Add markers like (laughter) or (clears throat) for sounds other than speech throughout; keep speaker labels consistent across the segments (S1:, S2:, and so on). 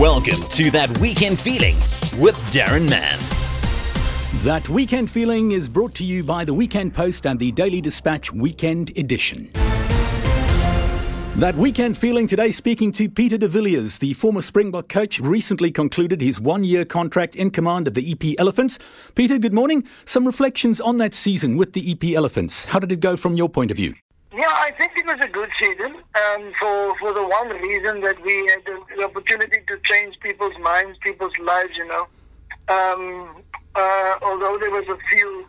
S1: Welcome to That Weekend Feeling with Darren Mann.
S2: That weekend feeling is brought to you by the Weekend Post and the Daily Dispatch Weekend Edition. That weekend feeling today, speaking to Peter de Villiers, the former Springbok coach, recently concluded his one year contract in command of the EP Elephants. Peter, good morning. Some reflections on that season with the EP Elephants. How did it go from your point of view?
S3: Yeah, I think it was a good season um, for for the one reason that we had the, the, opportunity to change people's minds, people's lives. You know, um, uh, although there was a few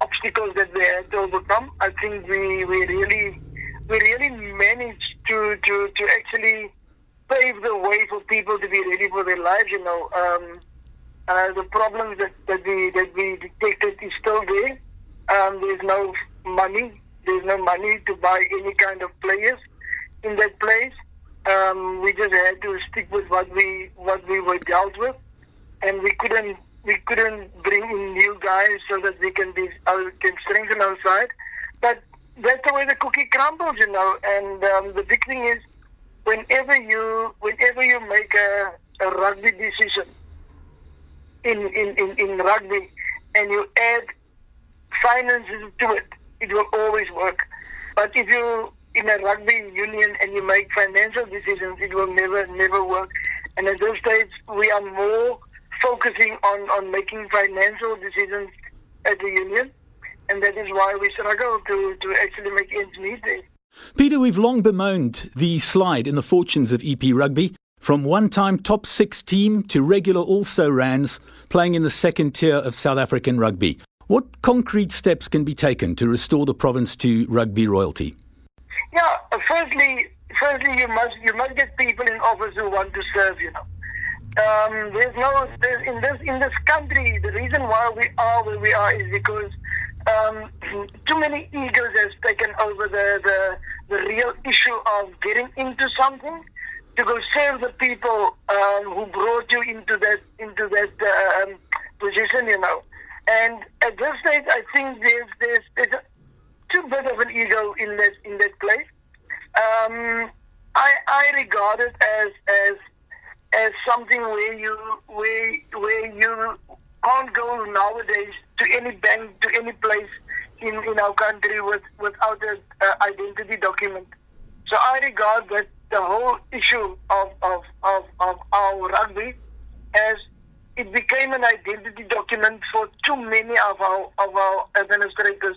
S3: obstacles that we had to overcome, I think we, we really we really managed to, to, to actually pave the way for people to be ready for their lives. You know, um, uh, the problems that, that we that we detected is still there. Um, there's no money there's no money to buy any kind of players in that place. Um, we just had to stick with what we what we were dealt with, and we couldn't we couldn't bring in new guys so that we can be uh, can strengthen our side. But that's the way the cookie crumbles, you know. And um, the big thing is, whenever you whenever you make a, a rugby decision in, in, in, in rugby, and you add finances to it, it will always work. But if you in a rugby union and you make financial decisions, it will never, never work. And at this stage, we are more focusing on, on making financial decisions at the union. And that is why we struggle to, to actually make ends meet there.
S2: Peter, we've long bemoaned the slide in the fortunes of EP Rugby. From one time top six team to regular also rans playing in the second tier of South African rugby. What concrete steps can be taken to restore the province to rugby royalty?
S3: Yeah, firstly, firstly you must you must get people in office who want to serve. You know, um, there's no there's, in this in this country. The reason why we are where we are is because um, (clears throat) too many egos has taken over the, the the real issue of getting into something to go serve the people um, who brought you into that into that uh, um, position. You know. And at this stage, I think there's there's, there's a, too bit of an ego in that in that place. Um, I I regard it as as as something where you where where you can't go nowadays to any bank to any place in, in our country with without an uh, identity document. So I regard that the whole issue of, of, of, of our rugby as it became an identity document for too many of our of our administrators.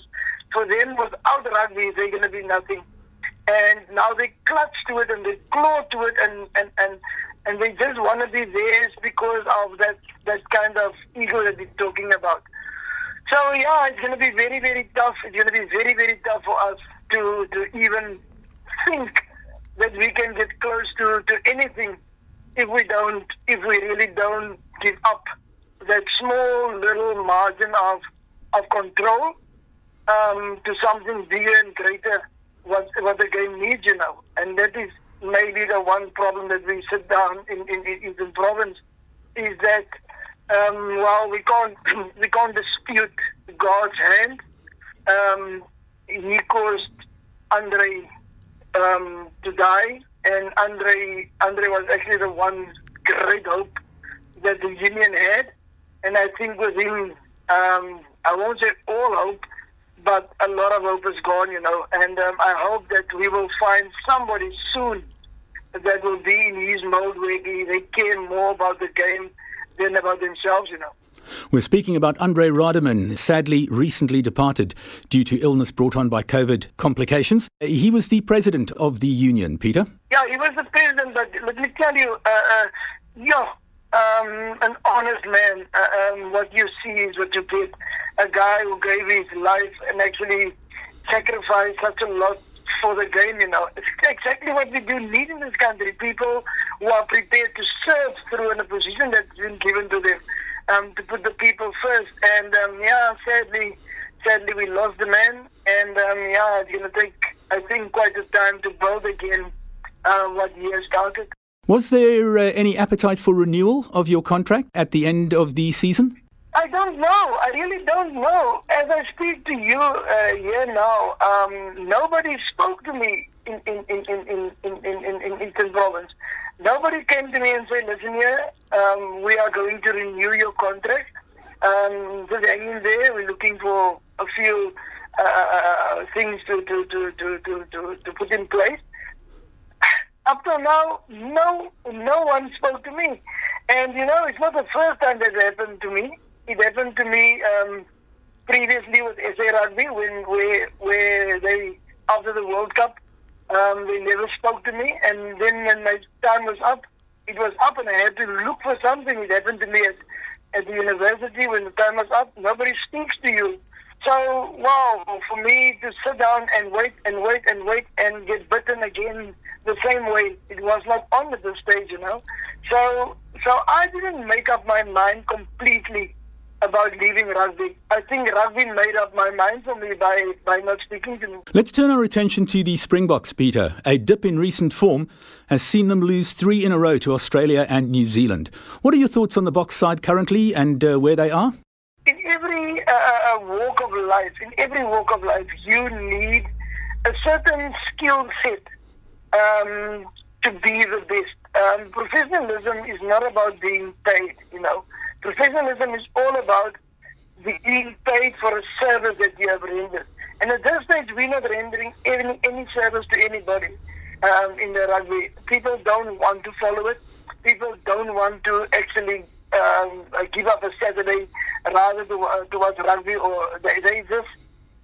S3: For them, without rugby, they're going to be nothing. And now they clutch to it and they claw to it, and and and and they just want to be theirs because of that that kind of ego that they're talking about. So yeah, it's going to be very very tough. It's going to be very very tough for us to to even think that we can get close to to anything if we don't if we really don't give up that small little margin of of control um, to something bigger and greater what what the game needs, you know. And that is maybe the one problem that we sit down in in, in the province is that um, while we can't (clears throat) we can't dispute God's hand, um, he caused Andre um, to die, and Andre Andre was actually the one great hope that the union had, and I think with him, um, I won't say all hope, but a lot of hope is gone, you know. And um, I hope that we will find somebody soon that will be in his mode where they, they care more about the game than about themselves, you know.
S2: We're speaking about Andre Rademan, sadly recently departed due to illness brought on by COVID complications. He was the president of the union, Peter.
S3: Yeah, he was the president, but let me tell you, uh, uh, yeah, um, an honest man. Uh, um, what you see is what you get. A guy who gave his life and actually sacrificed such a lot for the game, you know. It's exactly what we do need in this country. People who are prepared to serve through in a position that's been given to them, um, to put the people first. And um, yeah, sadly, sadly we lost the man. And um, yeah, it's going to take, I think, quite a time to build again uh, what he has started.
S2: Was there uh, any appetite for renewal of your contract at the end of the season?
S3: I don't know. I really don't know. As I speak to you uh, here now, um, nobody spoke to me in in in in in in in, in, in Eastern Province. nobody came to me and said, listen here, um, we are going to renew your contract. Um, just hanging there. We're looking for a few uh, uh, things to, to, to, to, to, to, to put in place. Up till now, no, no one spoke to me. And you know, it's not the first time that happened to me. It happened to me um, previously with SA Rugby when where where they after the World Cup um, they never spoke to me, and then when my time was up, it was up, and I had to look for something. It happened to me at at the university when the time was up. Nobody speaks to you. So, wow, for me to sit down and wait and wait and wait and get bitten again the same way, it was not on at this stage, you know. So, so I didn't make up my mind completely about leaving rugby. I think rugby made up my mind for me by, by not speaking to me.
S2: Let's turn our attention to the Springboks, Peter. A dip in recent form has seen them lose three in a row to Australia and New Zealand. What are your thoughts on the Bok side currently and uh, where they are?
S3: In every uh, uh, walk of life, in every walk of life, you need a certain skill set um, to be the best. Um, professionalism is not about being paid, you know. Professionalism is all about being paid for a service that you have rendered. And at this stage, we're not rendering any, any service to anybody um, in the rugby. People don't want to follow it. People don't want to actually um, give up a Saturday rather to, uh, towards rugby, or they, they just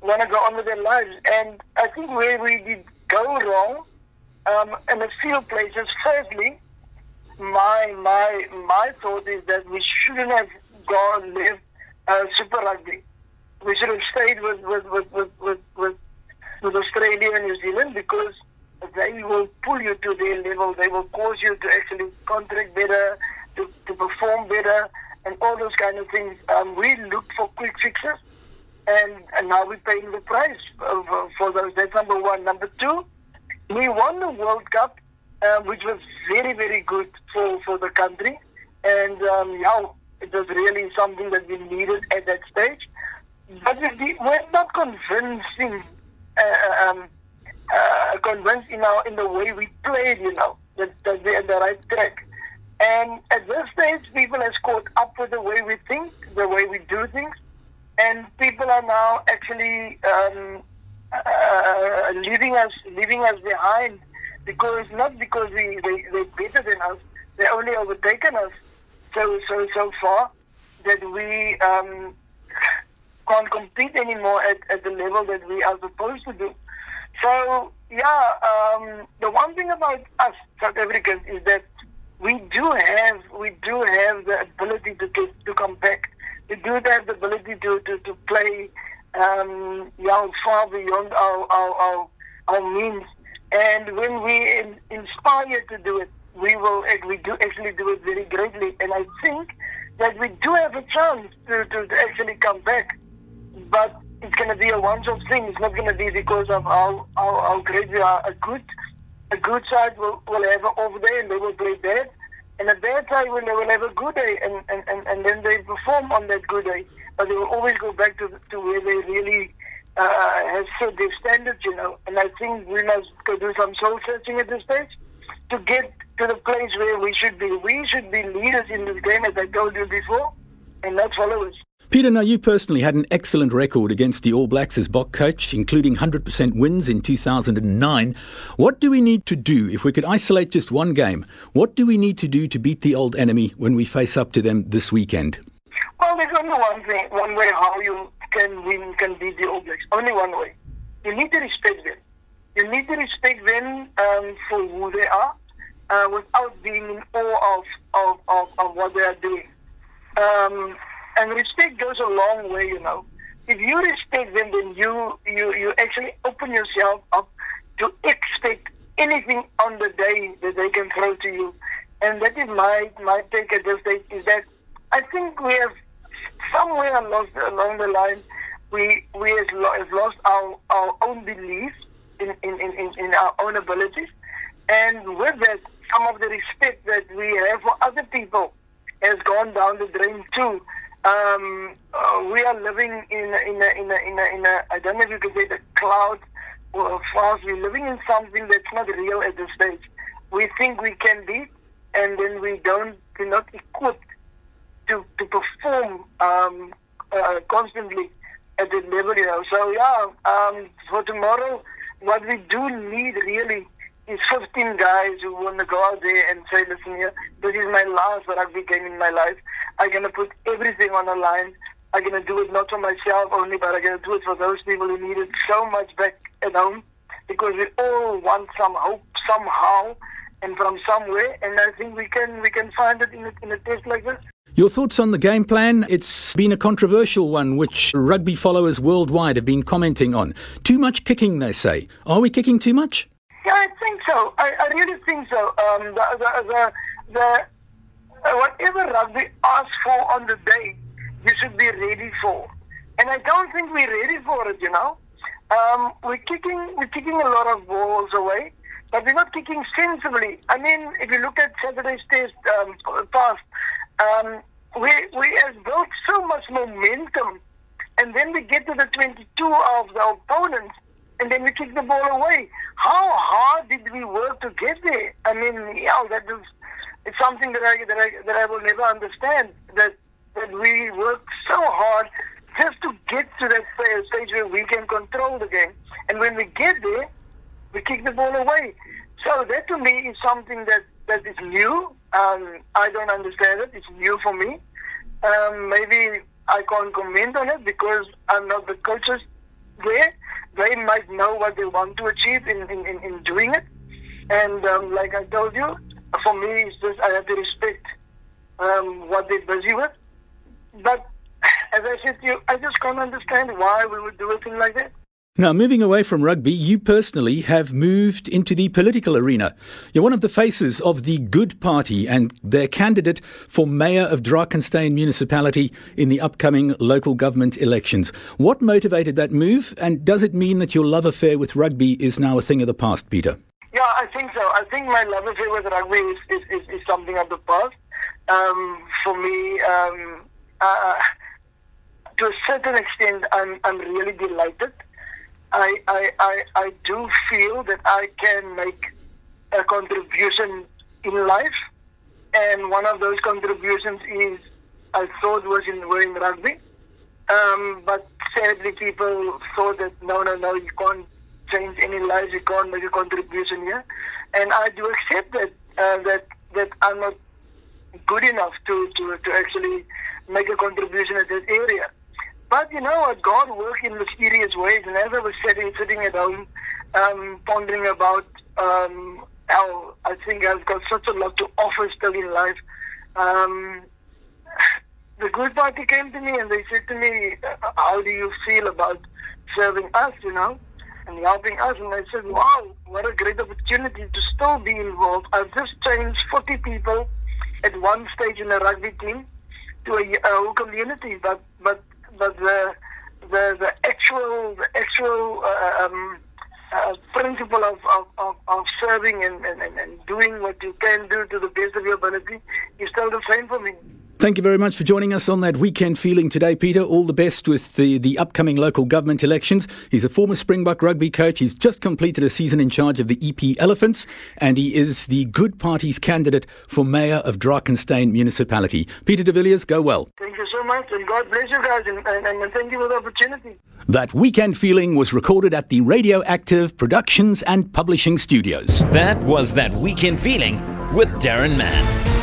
S3: want to go on with their lives. And I think where we did go wrong um, in a few places, firstly, my my my thought is that we shouldn't have gone live uh, Super Rugby. We should have stayed with with with with with, with, with Australia and New Zealand because they will pull you to their level. They will cause you to actually contract better, to, to perform better, and all those kind of things. Um, we looked for quick fixes, and, and now we're paying the price for, for those. That's number one. Number two, we won the World Cup um, which was very, very good for, for the country. And um, yeah, it was really something that we needed at that stage. But we were not convincing, uh, um, uh, convinced in, our, in the way we played, you know, that, that we're on the right track. And at this stage, people have caught up with the way we think, the way we do things. And people are now actually um, uh, leaving us, leaving us behind because not because we they they're better than us, they only overtaken us so so so far that we um, can't compete anymore at, at the level that we are supposed to do. So yeah, um, the one thing about us South Africans is that we do have we do have the ability to to, to come back. We do have the ability to to, to play um, yeah, far beyond our, our, our, our means. And when we inspire to do it, we will we do actually do it very greatly. And I think that we do have a chance to, to, to actually come back. But it's going to be a once-off thing. It's not going to be because of how, how, how great we are. A good a good side will, will have an off day and they will play bad. And a bad side will, they will have a good day and, and, and, and then they perform on that good day. But they will always go back to, to where they really uh, has set their standards, you know. And I think we must go do some soul searching at this stage to get to the place where we should be. We should be leaders in this game, as I told you before, and not followers.
S2: Peter, now you personally had an excellent record against the All Blacks as Bok coach, including 100% wins in 2009. What do we need to do if we could isolate just one game? What do we need to do to beat the old enemy when we face up to them this weekend?
S3: Well, there's only one thing, one way how you can win, can beat the All Blacks. Only one way. You need to respect them. You need to respect them um, for who they are uh, without being in awe of, of, of, of what they are doing. Um, and respect goes a long way, you know. If you respect them, then you, you, you actually open yourself up to expect anything on the day that they can throw to you. And that is my, my take at this stage is that I think we have somewhere along the, along the line, we we have lost our, our own belief in, in, in, in our own abilities. And with that, some of the respect that we have for other people has gone down the drain too. Um, uh, we are living in a, in a, in a, in a, in a, I don't know if you can say the cloud or fast. We're living in something that's not real at this stage. We think we can be, and then we don't, we're not equipped to, to perform um, uh, constantly at that level, you know. So, yeah, um, for tomorrow, what we do need really is 15 guys who want to go out there and say, listen here, this is my last rugby game in my life. I'm going to put everything on the line. I'm going to do it not for myself only, but I'm going to do it for those people who need it so much back at home because we all want some hope somehow and from somewhere. And I think we can we can find it in a, in a test like this.
S2: Your thoughts on the game plan? It's been a controversial one, which rugby followers worldwide have been commenting on. Too much kicking, they say. Are we kicking too much?
S3: Yeah, I think so. I, I really think so. Um, the, the, the, the, uh, whatever rugby asks for on the day, you should be ready for. And I don't think we're ready for it, you know. Um, we're kicking, we're kicking a lot of balls away, but we're not kicking sensibly. I mean, if you look at Saturday's test um, past, um, we, we have built so much momentum. And then we get to the 22 of the opponents, and then we kick the ball away. How hard did we work to get there? I mean, yeah, that is it's something that I that I that I will never understand. That that we work so hard just to get to that stage where we can control the game, and when we get there, we kick the ball away. So that to me is something that that is new. Um, I don't understand it. It's new for me. Um, maybe I can't comment on it because I'm not the coaches They might know what they want to achieve in, in, in, in doing it. And um, like I told you, for me, it's just I have to respect um, what they're busy with. But (sighs) as I said to you, I just can't understand why we would do a thing like that.
S2: Now, moving away from rugby, you personally have moved into the political arena. You're one of the faces of the Good Party and their candidate for mayor of Drakenstein Municipality in the upcoming local government elections. What motivated that move, and does it mean that your love affair with rugby is now a thing of the past, Peter?
S3: Yeah, I think so. I think my love affair with rugby is, is, is, is something of the past. Um, for me, um, uh, to a certain extent, I'm, I'm really delighted I, I, I, I do feel that I can make a contribution in life. And one of those contributions is, I thought was in, were in rugby. Um, but sadly, people thought that no, no, no, you can't change any lives, you can't make a contribution here. And I do accept that, uh, that, that I'm not good enough to, to, to actually make a contribution in that area. But you know what? God works in mysterious ways. And as I was sitting, sitting at home, um, pondering about um, how I think I've got such a lot to offer still in life, um, the Good Party came to me and they said to me, How do you feel about serving us, you know, and helping us? And I said, Wow, what a great opportunity to still be involved. I've just changed 40 people at one stage in a rugby team to a, a whole community, but, but but the the, the actual the actual uh, um, uh, principle of, of, of, of serving and, and, and doing what you can do to the best of your ability is still the same for me.
S2: Thank you very much for joining us on that weekend feeling today, Peter. All the best with the, the upcoming local government elections. He's a former Springbok rugby coach. He's just completed a season in charge of the EP Elephants, and he is the Good Party's candidate for mayor of Drakenstein Municipality. Peter de Villiers, go well.
S3: Thank you so much, and God bless you guys, and, and, and thank you for the opportunity.
S2: That weekend feeling was recorded at the Radioactive Productions and Publishing Studios.
S1: That was That Weekend Feeling with Darren Mann.